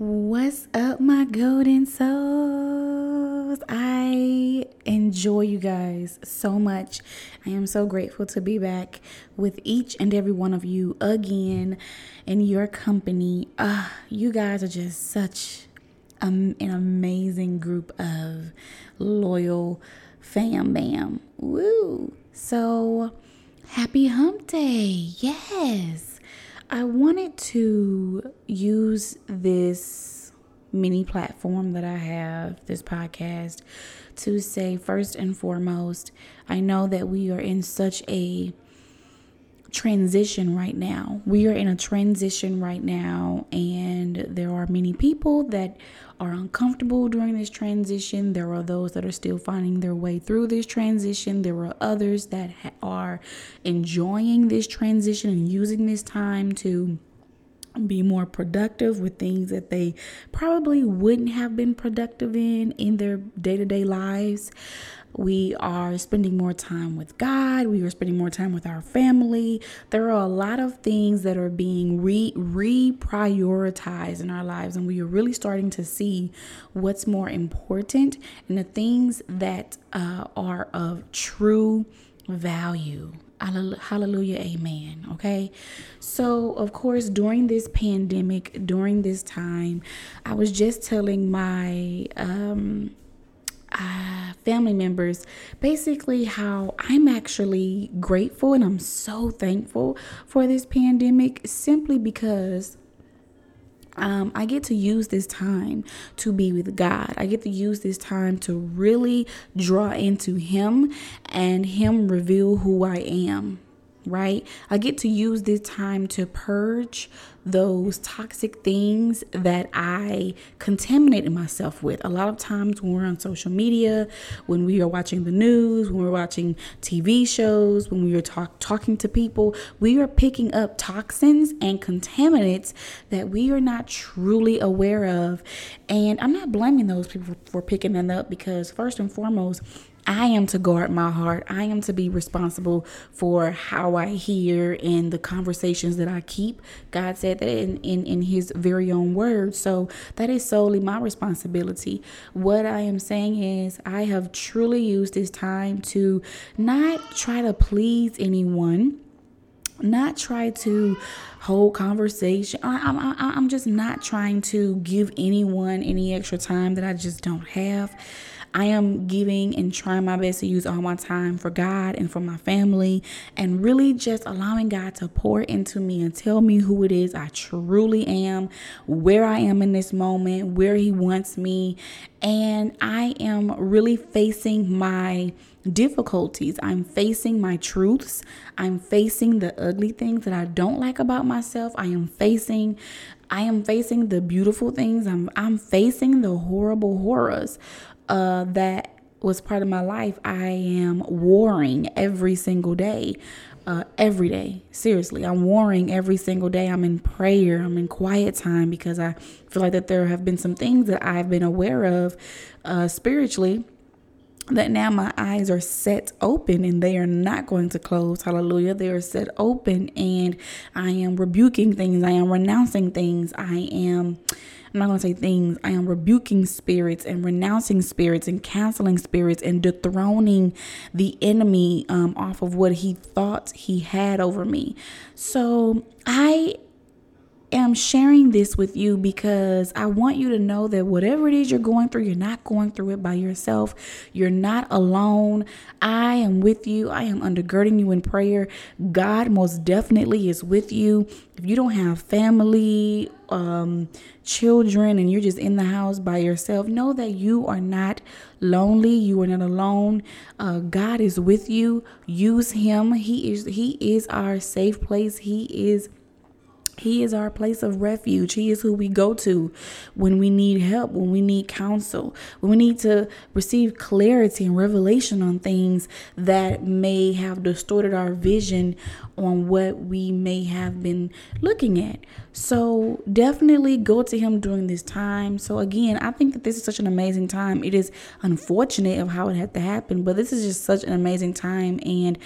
What's up, my golden souls? I enjoy you guys so much. I am so grateful to be back with each and every one of you again in your company. Uh, you guys are just such um, an amazing group of loyal fam bam. Woo! So, happy hump day. Yes. I wanted to use this mini platform that I have, this podcast, to say first and foremost, I know that we are in such a transition right now. We are in a transition right now, and there are many people that are uncomfortable during this transition. There are those that are still finding their way through this transition. There are others that are enjoying this transition and using this time to be more productive with things that they probably wouldn't have been productive in in their day-to-day lives we are spending more time with God. We are spending more time with our family. There are a lot of things that are being re reprioritized in our lives, and we are really starting to see what's more important and the things that uh, are of true value. Hallelujah, amen. Okay, so of course, during this pandemic, during this time, I was just telling my um, uh, family members basically how I'm actually grateful and I'm so thankful for this pandemic simply because um, I get to use this time to be with God. I get to use this time to really draw into Him and Him reveal who I am right? I get to use this time to purge those toxic things that I contaminated myself with. A lot of times when we're on social media, when we are watching the news, when we're watching TV shows, when we are talk, talking to people, we are picking up toxins and contaminants that we are not truly aware of. And I'm not blaming those people for picking them up because, first and foremost, I am to guard my heart. I am to be responsible for how I hear and the conversations that I keep. God said that in, in, in His very own words. So that is solely my responsibility. What I am saying is, I have truly used this time to not try to please anyone not try to hold conversation. I, I, I'm just not trying to give anyone any extra time that I just don't have. I am giving and trying my best to use all my time for God and for my family and really just allowing God to pour into me and tell me who it is I truly am, where I am in this moment, where He wants me. And I am really facing my difficulties. I'm facing my truths. I'm facing the ugly things that I don't like about myself. I am facing I am facing the beautiful things. I'm I'm facing the horrible horrors uh, that was part of my life, I am warring every single day. Uh, every day. Seriously, I'm warring every single day. I'm in prayer. I'm in quiet time because I feel like that there have been some things that I've been aware of uh, spiritually that now my eyes are set open and they are not going to close. Hallelujah. They are set open and I am rebuking things. I am renouncing things. I am I'm not going to say things. I am rebuking spirits and renouncing spirits and canceling spirits and dethroning the enemy um, off of what he thought he had over me. So I am sharing this with you because I want you to know that whatever it is you're going through, you're not going through it by yourself. You're not alone. I am with you. I am undergirding you in prayer. God most definitely is with you. If you don't have family, um, children, and you're just in the house by yourself, know that you are not lonely. You are not alone. Uh, God is with you. Use Him. He is. He is our safe place. He is he is our place of refuge. He is who we go to when we need help, when we need counsel, when we need to receive clarity and revelation on things that may have distorted our vision on what we may have been looking at. So, definitely go to Him during this time. So, again, I think that this is such an amazing time. It is unfortunate of how it had to happen, but this is just such an amazing time. And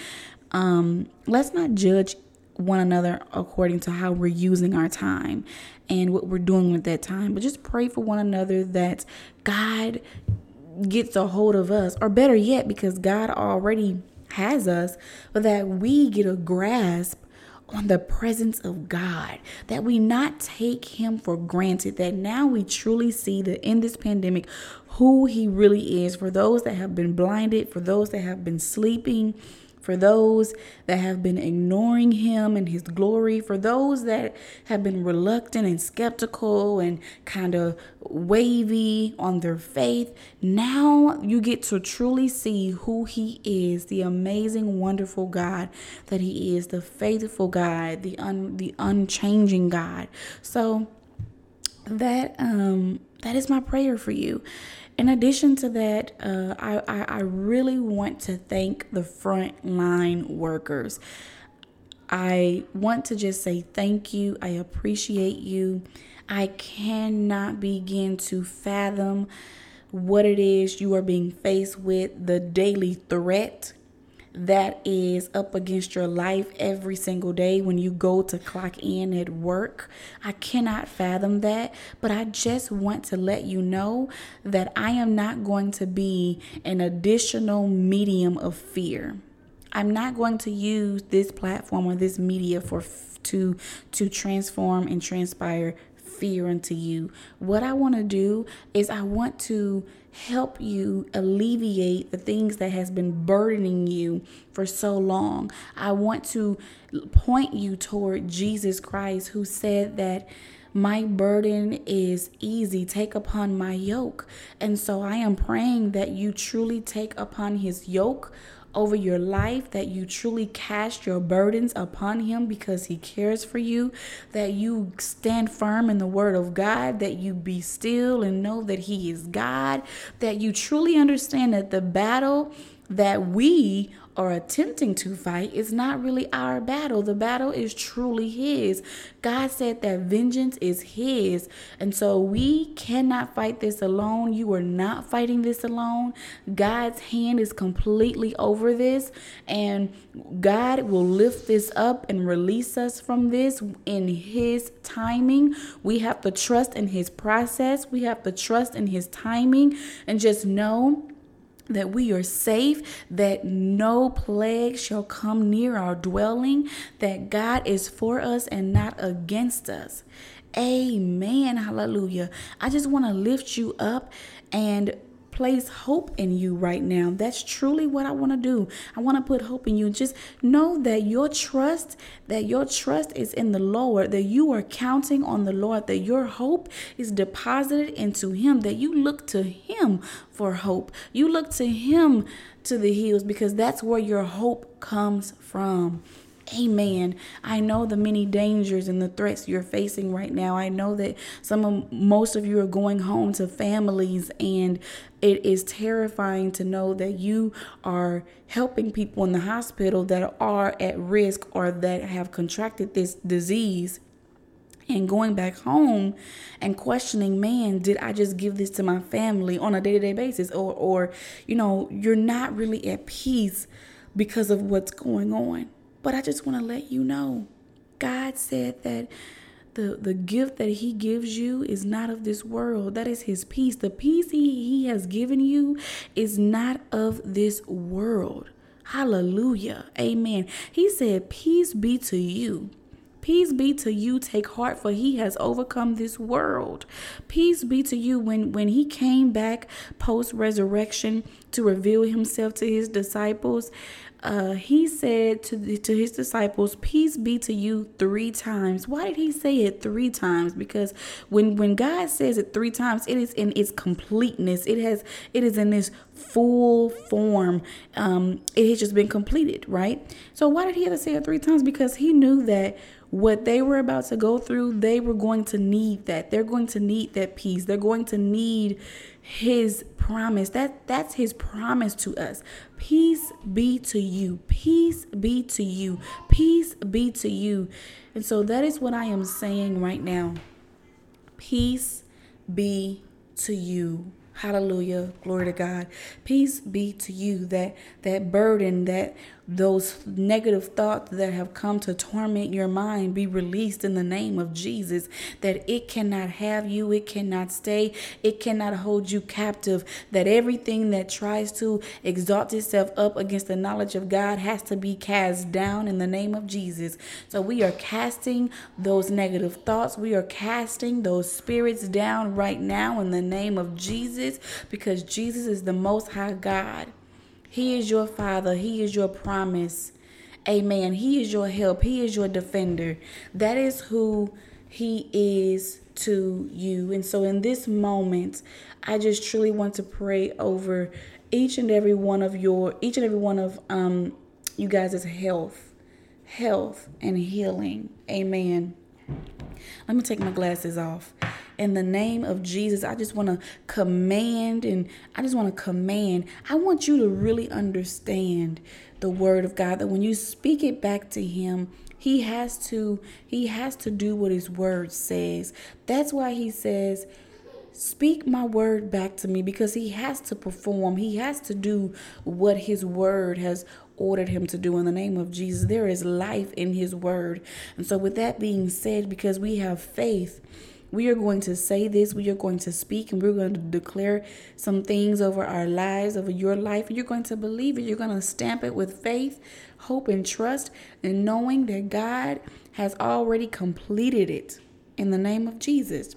um, let's not judge one another according to how we're using our time and what we're doing with that time. But just pray for one another that God gets a hold of us, or better yet, because God already has us, but that we get a grasp on the presence of God, that we not take Him for granted, that now we truly see that in this pandemic who He really is. For those that have been blinded, for those that have been sleeping, for those that have been ignoring him and his glory, for those that have been reluctant and skeptical and kind of wavy on their faith, now you get to truly see who he is, the amazing, wonderful God that he is, the faithful God, the un, the unchanging God. So that um that is my prayer for you in addition to that, uh, I, I, I really want to thank the frontline workers. I want to just say thank you. I appreciate you. I cannot begin to fathom what it is you are being faced with, the daily threat that is up against your life every single day when you go to clock in at work. I cannot fathom that, but I just want to let you know that I am not going to be an additional medium of fear. I'm not going to use this platform or this media for to to transform and transpire fear into you. What I want to do is I want to help you alleviate the things that has been burdening you for so long. I want to point you toward Jesus Christ who said that my burden is easy. Take upon my yoke. And so I am praying that you truly take upon his yoke over your life, that you truly cast your burdens upon Him because He cares for you, that you stand firm in the Word of God, that you be still and know that He is God, that you truly understand that the battle that we are attempting to fight is not really our battle. The battle is truly His. God said that vengeance is His. And so we cannot fight this alone. You are not fighting this alone. God's hand is completely over this. And God will lift this up and release us from this in His timing. We have to trust in His process, we have to trust in His timing, and just know that we are safe, that no plague shall come near our dwelling, that God is for us and not against us. Amen. Hallelujah. I just want to lift you up and place hope in you right now. That's truly what I want to do. I want to put hope in you. Just know that your trust, that your trust is in the Lord, that you are counting on the Lord, that your hope is deposited into Him, that you look to Him for hope. You look to Him to the hills because that's where your hope comes from. Amen. I know the many dangers and the threats you're facing right now. I know that some of most of you are going home to families and it is terrifying to know that you are helping people in the hospital that are at risk or that have contracted this disease and going back home and questioning man did i just give this to my family on a day-to-day basis or or you know you're not really at peace because of what's going on but I just want to let you know God said that the the gift that he gives you is not of this world. That is his peace. The peace he, he has given you is not of this world. Hallelujah. Amen. He said peace be to you. Peace be to you. Take heart, for he has overcome this world. Peace be to you. When, when he came back post resurrection to reveal himself to his disciples uh, he said to the, to his disciples, "Peace be to you." Three times. Why did he say it three times? Because when when God says it three times, it is in its completeness. It has it is in this full form. Um, it has just been completed, right? So why did he have to say it three times? Because he knew that what they were about to go through, they were going to need that. They're going to need that peace. They're going to need his promise. That that's his promise to us. Peace be to you. Peace be to you. Peace be to you. And so that is what I am saying right now. Peace be to you. Hallelujah. Glory to God. Peace be to you. That that burden, that those negative thoughts that have come to torment your mind be released in the name of Jesus. That it cannot have you, it cannot stay, it cannot hold you captive. That everything that tries to exalt itself up against the knowledge of God has to be cast down in the name of Jesus. So we are casting those negative thoughts, we are casting those spirits down right now in the name of Jesus because Jesus is the most high God. He is your father. He is your promise. Amen. He is your help. He is your defender. That is who he is to you. And so in this moment, I just truly want to pray over each and every one of your each and every one of um you guys' health, health and healing. Amen. Let me take my glasses off in the name of Jesus, I just want to command and I just want to command. I want you to really understand the word of God that when you speak it back to him, he has to he has to do what his word says. That's why he says speak my word back to me because he has to perform. He has to do what his word has ordered him to do in the name of Jesus. There is life in his word. And so with that being said, because we have faith, we are going to say this, we are going to speak, and we're going to declare some things over our lives, over your life. You're going to believe it. You're going to stamp it with faith, hope, and trust, and knowing that God has already completed it in the name of Jesus.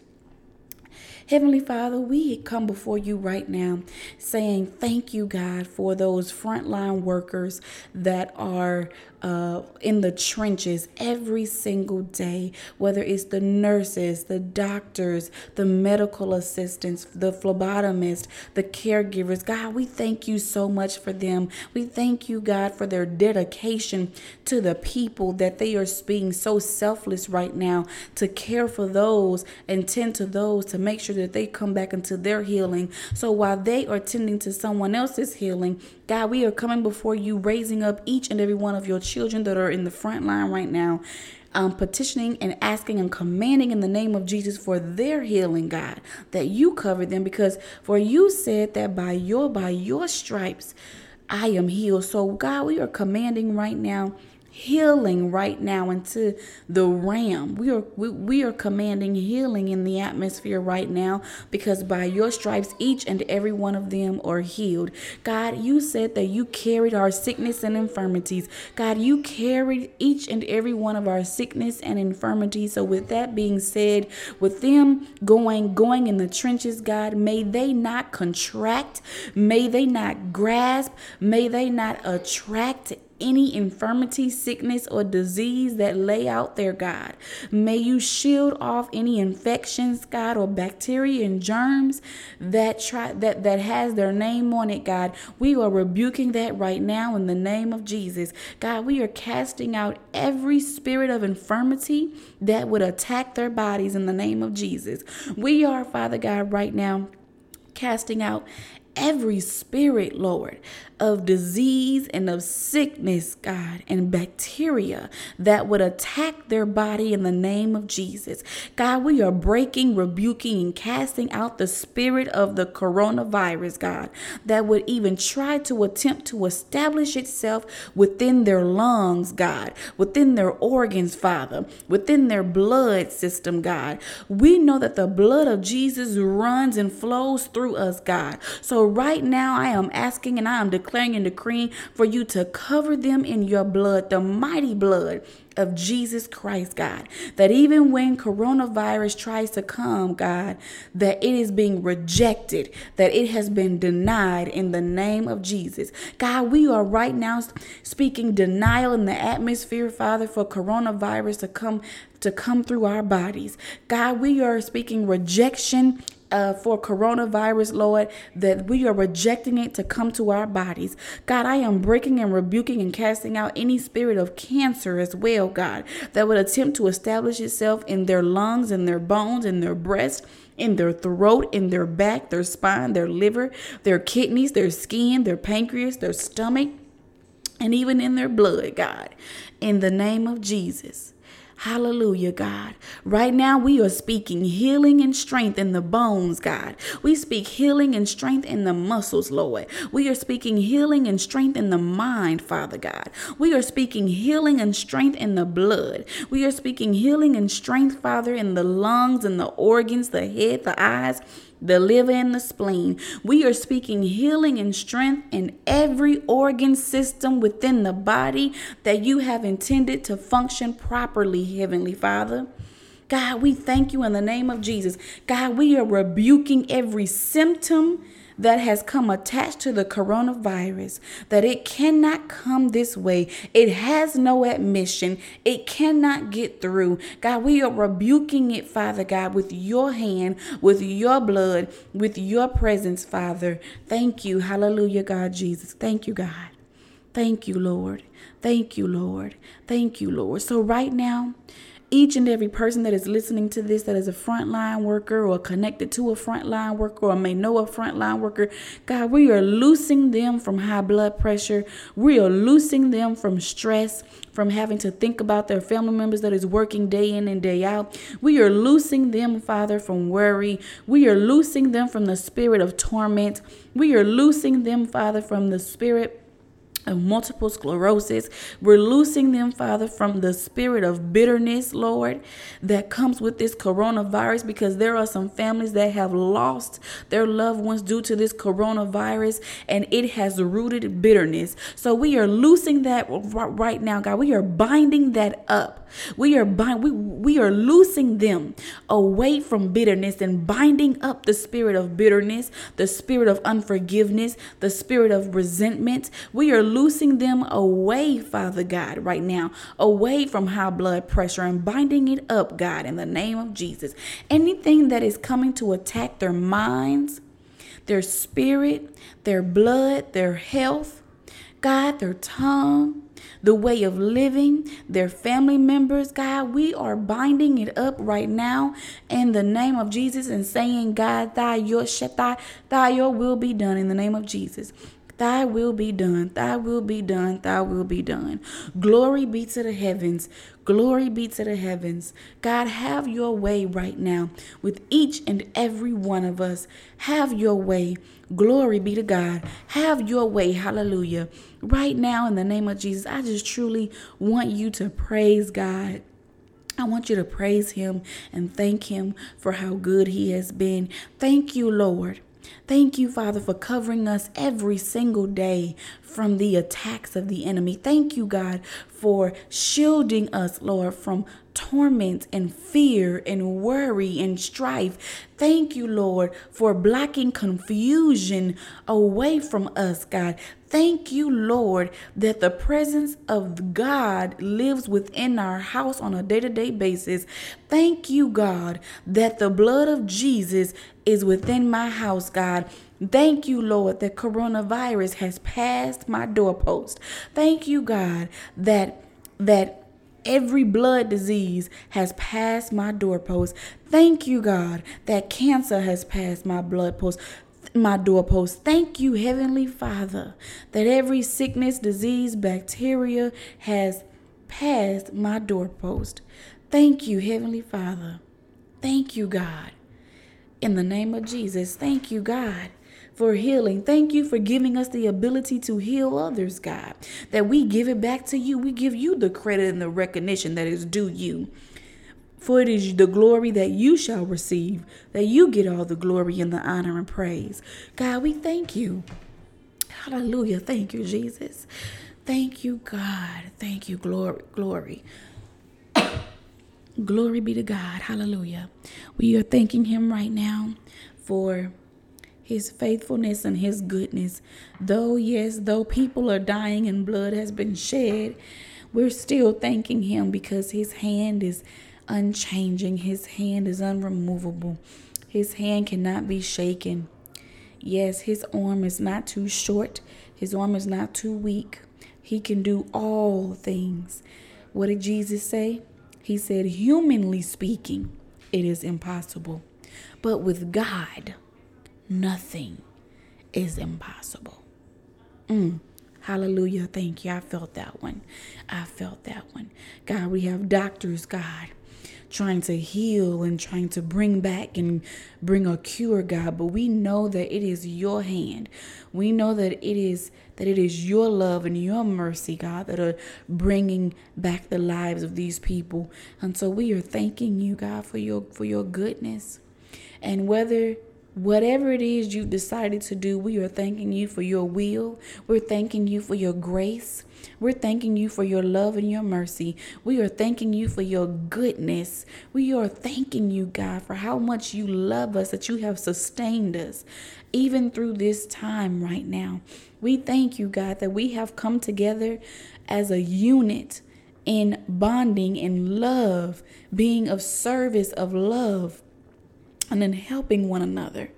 Heavenly Father, we come before you right now saying thank you, God, for those frontline workers that are uh, in the trenches every single day, whether it's the nurses, the doctors, the medical assistants, the phlebotomists, the caregivers. God, we thank you so much for them. We thank you, God, for their dedication to the people that they are being so selfless right now to care for those and tend to those to make sure that they come back into their healing. So while they are tending to someone else's healing, God, we are coming before you, raising up each and every one of your children that are in the front line right now. Um, petitioning and asking and commanding in the name of Jesus for their healing, God, that you cover them because for you said that by your by your stripes I am healed. So God, we are commanding right now healing right now into the ram. We are we, we are commanding healing in the atmosphere right now because by your stripes each and every one of them are healed. God, you said that you carried our sickness and infirmities. God, you carried each and every one of our sickness and infirmities. So with that being said, with them going going in the trenches, God, may they not contract, may they not grasp, may they not attract any infirmity, sickness, or disease that lay out there, God. May you shield off any infections, God, or bacteria and germs that try that that has their name on it, God. We are rebuking that right now in the name of Jesus. God, we are casting out every spirit of infirmity that would attack their bodies in the name of Jesus. We are, Father God, right now casting out every spirit, Lord, of disease and of sickness, God, and bacteria that would attack their body in the name of Jesus. God, we are breaking, rebuking, and casting out the spirit of the coronavirus, God, that would even try to attempt to establish itself within their lungs, God, within their organs, Father, within their blood system, God. We know that the blood of Jesus runs and flows through us, God. So right now, I am asking and I am declaring declaring and decreeing for you to cover them in your blood, the mighty blood of Jesus Christ, God. That even when coronavirus tries to come, God, that it is being rejected, that it has been denied in the name of Jesus. God, we are right now speaking denial in the atmosphere, Father, for coronavirus to come to come through our bodies. God, we are speaking rejection uh, for coronavirus, Lord, that we are rejecting it to come to our bodies. God, I am breaking and rebuking and casting out any spirit of cancer as well, God, that would attempt to establish itself in their lungs, in their bones, in their breast in their throat, in their back, their spine, their liver, their kidneys, their skin, their pancreas, their stomach, and even in their blood, God. In the name of Jesus. Hallelujah, God. Right now, we are speaking healing and strength in the bones, God. We speak healing and strength in the muscles, Lord. We are speaking healing and strength in the mind, Father God. We are speaking healing and strength in the blood. We are speaking healing and strength, Father, in the lungs and the organs, the head, the eyes the liver and the spleen. We are speaking healing and strength in every organ system within the body that you have intended to function properly, Heavenly Father. God, we thank you in the name of Jesus. God, we are rebuking every symptom that has come attached to the coronavirus, that it cannot come this way. It has no admission. It cannot get through. God, we are rebuking it, Father God, with your hand, with your blood, with your presence, Father. Thank you. Hallelujah, God Jesus. Thank you, God. Thank you, Lord. Thank you, Lord. Thank you, Lord. So, right now, each and every person that is listening to this that is a frontline worker or connected to a frontline worker or may know a frontline worker, God, we are loosing them from high blood pressure. We are loosing them from stress, from having to think about their family members that is working day in and day out. We are loosing them, Father, from worry. We are loosing them from the spirit of torment. We are loosing them, Father, from the spirit of multiple sclerosis. We're loosing them, Father, from the spirit of bitterness, Lord, that comes with this coronavirus because there are some families that have lost their loved ones due to this coronavirus and it has rooted bitterness. So we are loosing that right now, God. We are binding that up. We are bind, we, we are loosing them away from bitterness and binding up the spirit of bitterness, the spirit of unforgiveness, the spirit of resentment. We are loosing them away, Father God, right now, away from high blood pressure and binding it up, God, in the name of Jesus. Anything that is coming to attack their minds, their spirit, their blood, their health, God, their tongue, the way of living, their family members, God, we are binding it up right now in the name of Jesus and saying, God, thy your thy, thy your will be done in the name of Jesus. Thy will be done. Thy will be done. Thy will be done. Glory be to the heavens. Glory be to the heavens. God, have your way right now with each and every one of us. Have your way. Glory be to God. Have your way. Hallelujah. Right now, in the name of Jesus, I just truly want you to praise God. I want you to praise him and thank him for how good he has been. Thank you, Lord. Thank you, Father, for covering us every single day from the attacks of the enemy. Thank you, God, for shielding us, Lord, from torment and fear and worry and strife. Thank you, Lord, for blocking confusion away from us, God. Thank you, Lord, that the presence of God lives within our house on a day to day basis. Thank you, God, that the blood of Jesus is within my house, God. Thank you, Lord, that coronavirus has passed my doorpost. Thank you, God, that that every blood disease has passed my doorpost. Thank you, God, that cancer has passed my blood post my doorpost. Thank you, Heavenly Father, that every sickness, disease, bacteria has passed my doorpost. Thank you, Heavenly Father. Thank you, God. In the name of Jesus, thank you, God for healing. Thank you for giving us the ability to heal others, God. That we give it back to you. We give you the credit and the recognition that is due you. For it is the glory that you shall receive, that you get all the glory and the honor and praise. God, we thank you. Hallelujah. Thank you, Jesus. Thank you, God. Thank you, glory, glory. glory be to God. Hallelujah. We are thanking Him right now for his faithfulness and his goodness. Though, yes, though people are dying and blood has been shed, we're still thanking him because his hand is unchanging, his hand is unremovable, his hand cannot be shaken. Yes, his arm is not too short, his arm is not too weak. He can do all things. What did Jesus say? He said, humanly speaking, it is impossible. But with God, nothing is impossible. Mm. Hallelujah. Thank you. I felt that one. I felt that one. God, we have doctors, God, trying to heal and trying to bring back and bring a cure, God, but we know that it is your hand. We know that it is that it is your love and your mercy, God, that are bringing back the lives of these people. And so we are thanking you, God, for your for your goodness. And whether Whatever it is you've decided to do, we are thanking you for your will. We're thanking you for your grace. We're thanking you for your love and your mercy. We are thanking you for your goodness. We are thanking you, God, for how much you love us, that you have sustained us, even through this time right now. We thank you, God, that we have come together as a unit in bonding in love, being of service of love and then helping one another.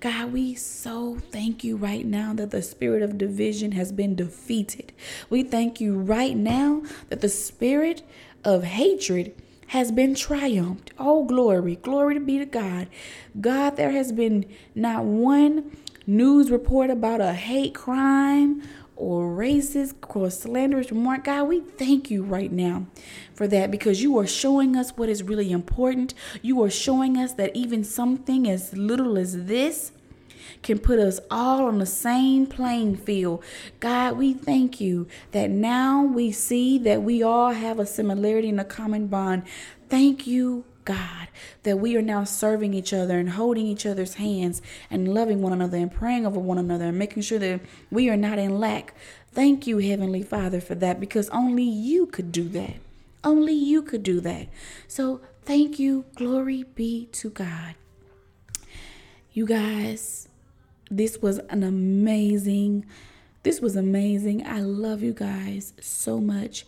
God, we so thank you right now that the spirit of division has been defeated. We thank you right now that the spirit of hatred has been triumphed. Oh, glory, glory to be to God. God, there has been not one news report about a hate crime or racist or slanderous remark. God, we thank you right now for that because you are showing us what is really important. You are showing us that even something as little as this can put us all on the same playing field. God, we thank you that now we see that we all have a similarity and a common bond. Thank you, God, that we are now serving each other and holding each other's hands and loving one another and praying over one another and making sure that we are not in lack. Thank you, Heavenly Father, for that because only you could do that. Only you could do that. So thank you. Glory be to God. You guys, this was an amazing, this was amazing. I love you guys so much.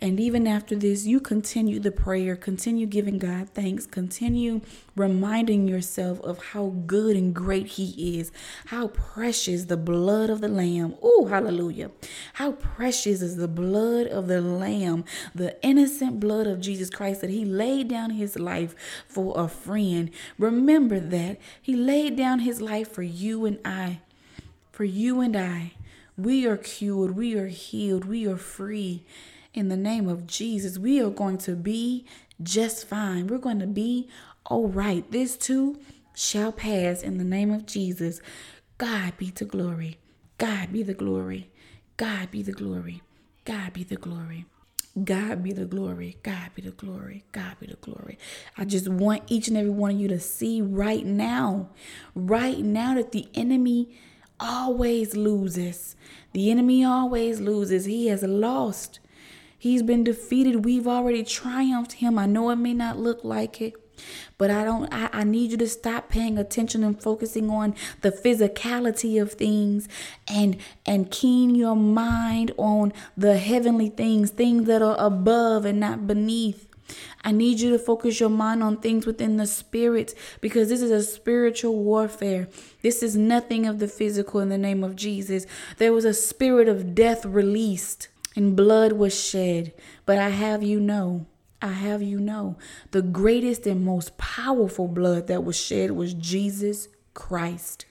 And even after this, you continue the prayer, continue giving God thanks, continue reminding yourself of how good and great He is, how precious the blood of the Lamb. Oh, hallelujah. How precious is the blood of the Lamb, the innocent blood of Jesus Christ that He laid down His life for a friend. Remember that He laid down His life for you and I. For you and I. We are cured, we are healed, we are free in the name of Jesus, we are going to be just fine. We're going to be all right. This too shall pass in the name of Jesus. God be the glory. God be the glory. God be the glory. God be the glory. God be the glory. God be the glory. God be the glory. I just want each and every one of you to see right now, right now, that the enemy always loses. The enemy always loses. He has lost. He's been defeated. We've already triumphed him. I know it may not look like it. But I don't I, I need you to stop paying attention and focusing on the physicality of things and and keen your mind on the heavenly things, things that are above and not beneath. I need you to focus your mind on things within the spirit because this is a spiritual warfare. This is nothing of the physical in the name of Jesus. There was a spirit of death released and blood was shed. But I have you know, I have you know, the greatest and most powerful blood that was shed was Jesus Christ.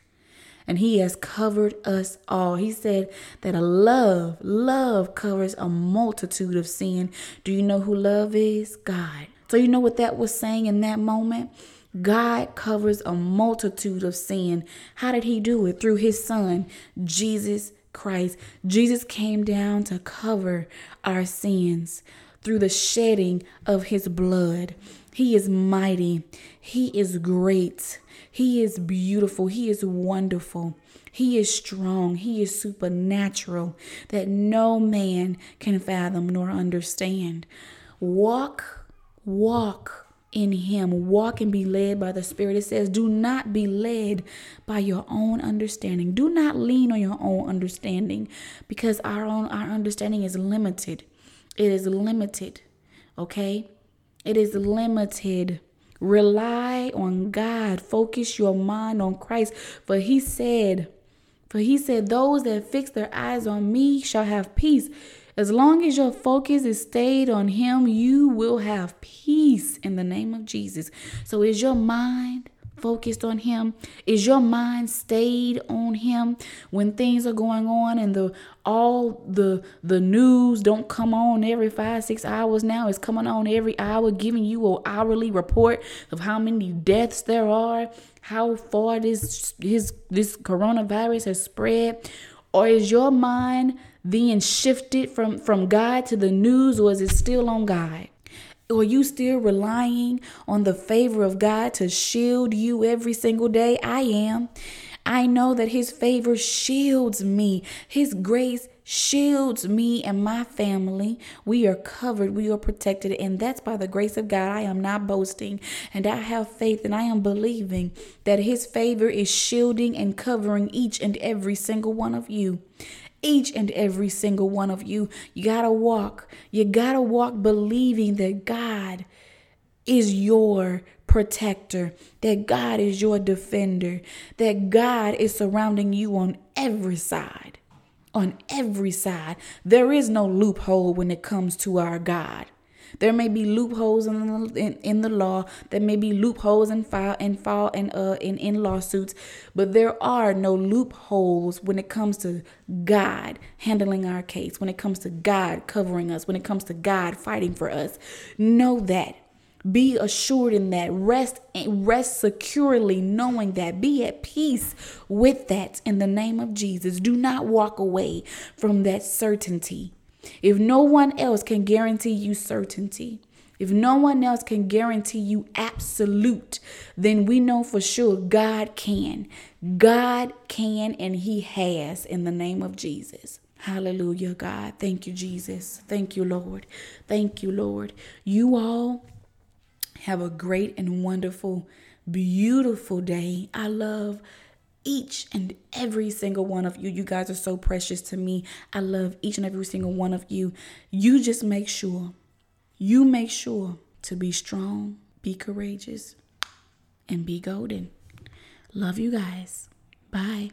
And he has covered us all. He said that a love, love covers a multitude of sin. Do you know who love is? God. So you know what that was saying in that moment? God covers a multitude of sin. How did he do it? Through his son, Jesus Christ. Jesus came down to cover our sins through the shedding of his blood. He is mighty. He is great. He is beautiful. He is wonderful. He is strong. He is supernatural that no man can fathom nor understand. Walk, walk in him. Walk and be led by the Spirit. It says, Do not be led by your own understanding. Do not lean on your own understanding because our own our understanding is limited. It is limited. Okay? It is limited. Rely on God. Focus your mind on Christ. For he said, for he said, Those that fix their eyes on me shall have peace. As long as your focus is stayed on Him, you will have peace in the name of Jesus. So, is your mind focused on him? Is your mind stayed on him when things are going on and the all the the news don't come on every 5 6 hours now it's coming on every hour giving you an hourly report of how many deaths there are, how far this his this coronavirus has spread? Or is your mind being shifted from from God to the news or is it still on God? Are you still relying on the favor of God to shield you every single day? I am. I know that His favor shields me. His grace shields me and my family. We are covered, we are protected, and that's by the grace of God. I am not boasting, and I have faith and I am believing that His favor is shielding and covering each and every single one of you each and every single one of you. You got to walk. You got to walk believing that God is your protector, that God is your defender, that God is surrounding you on every side. On every side. There is no loophole when it comes to our God. There may be loopholes in the, in, in the law. There may be loopholes in file and file and uh in, in lawsuits, but there are no loopholes when it comes to God handling our case, when it comes to God covering us, when it comes to God fighting for us. Know that. Be assured in that. Rest rest securely knowing that. Be at peace with that in the name of Jesus. Do not walk away from that certainty. If no one else can guarantee you certainty, if no one else can guarantee you absolute, then we know for sure God can. God can and He has in the name of Jesus. Hallelujah, God. Thank you, Jesus. Thank you, Lord. Thank you, Lord. You all have a great and wonderful, beautiful day. I love each and every single one of you. You guys are so precious to me. I love each and every single one of you. You just make sure, you make sure to be strong, be courageous, and be golden. Love you guys. Bye.